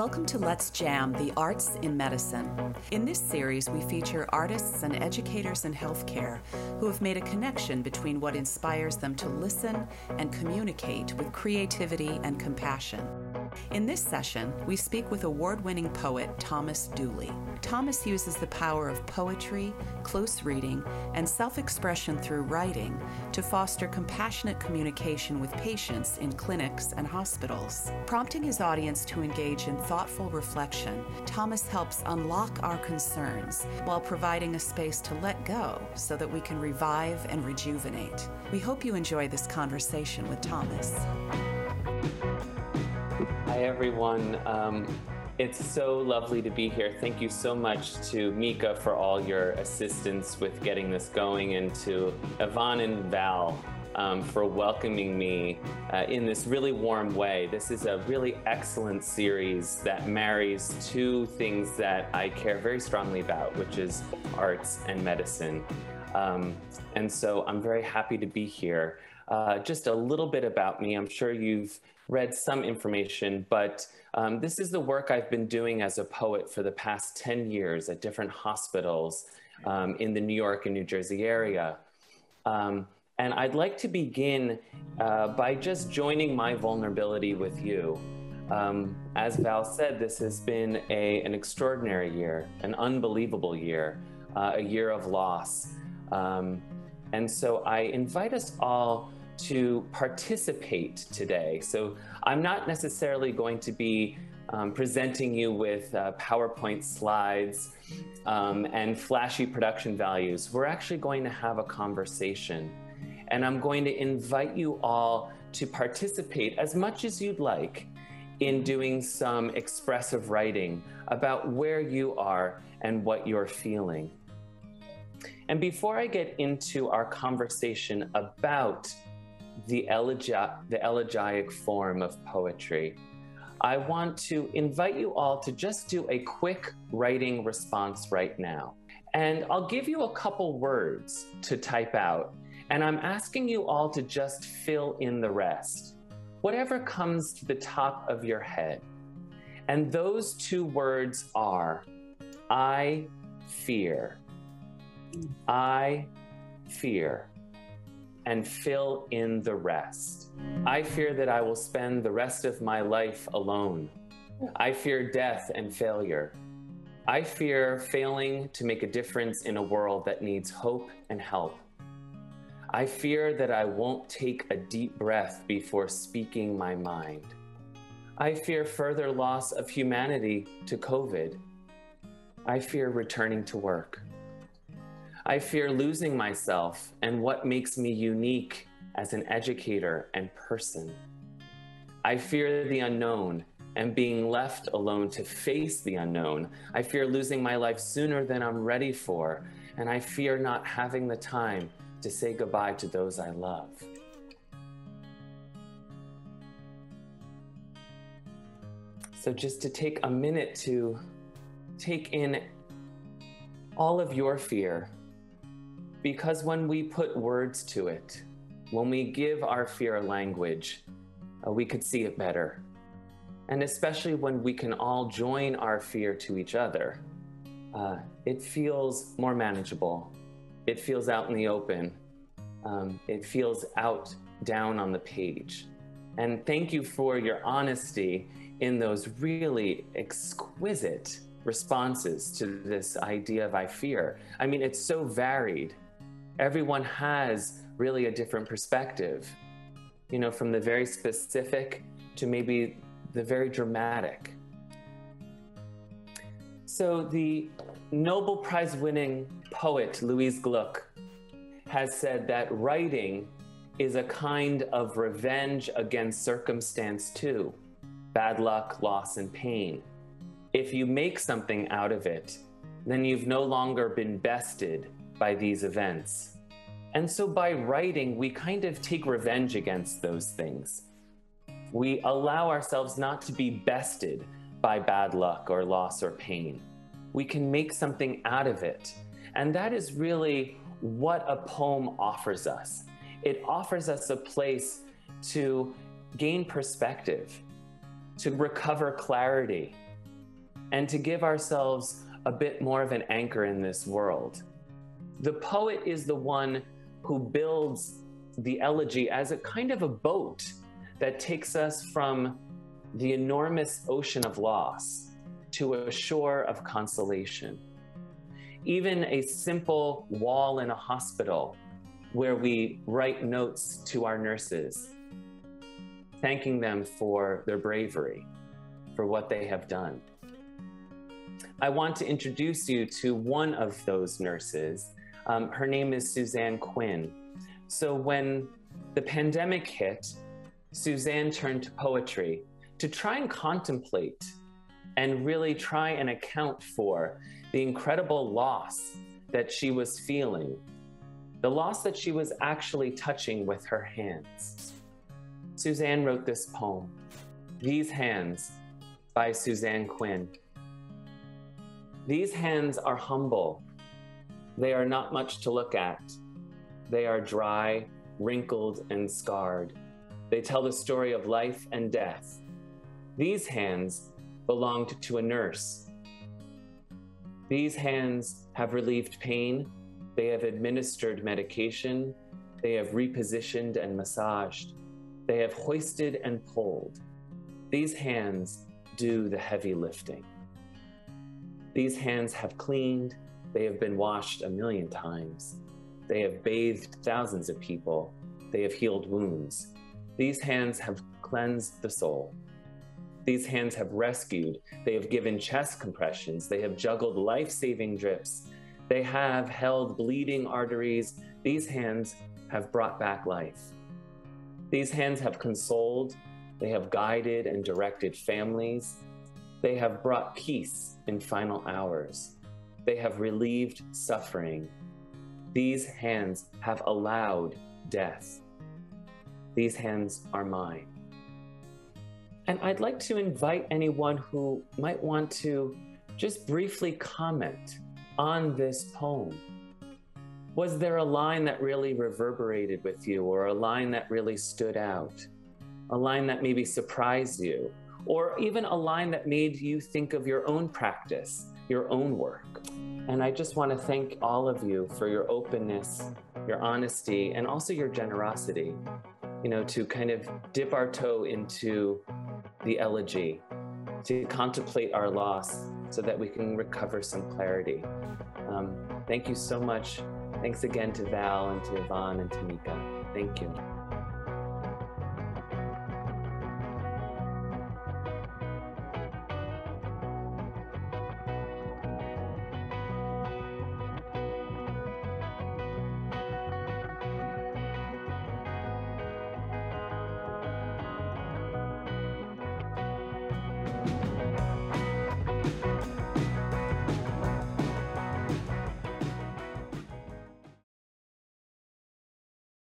Welcome to Let's Jam the Arts in Medicine. In this series, we feature artists and educators in healthcare who have made a connection between what inspires them to listen and communicate with creativity and compassion. In this session, we speak with award winning poet Thomas Dooley. Thomas uses the power of poetry, close reading, and self expression through writing to foster compassionate communication with patients in clinics and hospitals. Prompting his audience to engage in thoughtful reflection, Thomas helps unlock our concerns while providing a space to let go so that we can revive and rejuvenate. We hope you enjoy this conversation with Thomas. Everyone. Um, it's so lovely to be here. Thank you so much to Mika for all your assistance with getting this going, and to Yvonne and Val um, for welcoming me uh, in this really warm way. This is a really excellent series that marries two things that I care very strongly about, which is arts and medicine. Um, and so I'm very happy to be here. Uh, just a little bit about me. I'm sure you've read some information, but um, this is the work I've been doing as a poet for the past 10 years at different hospitals um, in the New York and New Jersey area. Um, and I'd like to begin uh, by just joining my vulnerability with you. Um, as Val said, this has been a, an extraordinary year, an unbelievable year, uh, a year of loss. Um, and so I invite us all to participate today. So I'm not necessarily going to be um, presenting you with uh, PowerPoint slides um, and flashy production values. We're actually going to have a conversation. And I'm going to invite you all to participate as much as you'd like in doing some expressive writing about where you are and what you're feeling. And before I get into our conversation about the, elegi- the elegiac form of poetry, I want to invite you all to just do a quick writing response right now. And I'll give you a couple words to type out, and I'm asking you all to just fill in the rest, whatever comes to the top of your head. And those two words are I fear. I fear and fill in the rest. I fear that I will spend the rest of my life alone. I fear death and failure. I fear failing to make a difference in a world that needs hope and help. I fear that I won't take a deep breath before speaking my mind. I fear further loss of humanity to COVID. I fear returning to work. I fear losing myself and what makes me unique as an educator and person. I fear the unknown and being left alone to face the unknown. I fear losing my life sooner than I'm ready for, and I fear not having the time to say goodbye to those I love. So, just to take a minute to take in all of your fear because when we put words to it, when we give our fear a language, uh, we could see it better. And especially when we can all join our fear to each other, uh, it feels more manageable. It feels out in the open. Um, it feels out down on the page. And thank you for your honesty in those really exquisite responses to this idea of I fear. I mean, it's so varied everyone has really a different perspective, you know, from the very specific to maybe the very dramatic. So the Nobel Prize winning poet Louise Gluck has said that writing is a kind of revenge against circumstance too, bad luck, loss, and pain. If you make something out of it, then you've no longer been bested by these events. And so by writing, we kind of take revenge against those things. We allow ourselves not to be bested by bad luck or loss or pain. We can make something out of it. And that is really what a poem offers us. It offers us a place to gain perspective, to recover clarity, and to give ourselves a bit more of an anchor in this world. The poet is the one who builds the elegy as a kind of a boat that takes us from the enormous ocean of loss to a shore of consolation. Even a simple wall in a hospital where we write notes to our nurses, thanking them for their bravery, for what they have done. I want to introduce you to one of those nurses. Um, her name is Suzanne Quinn. So when the pandemic hit, Suzanne turned to poetry to try and contemplate and really try and account for the incredible loss that she was feeling, the loss that she was actually touching with her hands. Suzanne wrote this poem, These Hands, by Suzanne Quinn. These hands are humble. They are not much to look at. They are dry, wrinkled, and scarred. They tell the story of life and death. These hands belonged to a nurse. These hands have relieved pain. They have administered medication. They have repositioned and massaged. They have hoisted and pulled. These hands do the heavy lifting. These hands have cleaned. They have been washed a million times. They have bathed thousands of people. They have healed wounds. These hands have cleansed the soul. These hands have rescued. They have given chest compressions. They have juggled life saving drips. They have held bleeding arteries. These hands have brought back life. These hands have consoled. They have guided and directed families. They have brought peace in final hours. They have relieved suffering. These hands have allowed death. These hands are mine. And I'd like to invite anyone who might want to just briefly comment on this poem. Was there a line that really reverberated with you, or a line that really stood out? A line that maybe surprised you, or even a line that made you think of your own practice, your own work? And I just want to thank all of you for your openness, your honesty, and also your generosity you know, to kind of dip our toe into the elegy, to contemplate our loss so that we can recover some clarity. Um, thank you so much. Thanks again to Val and to Yvonne and to Mika. Thank you.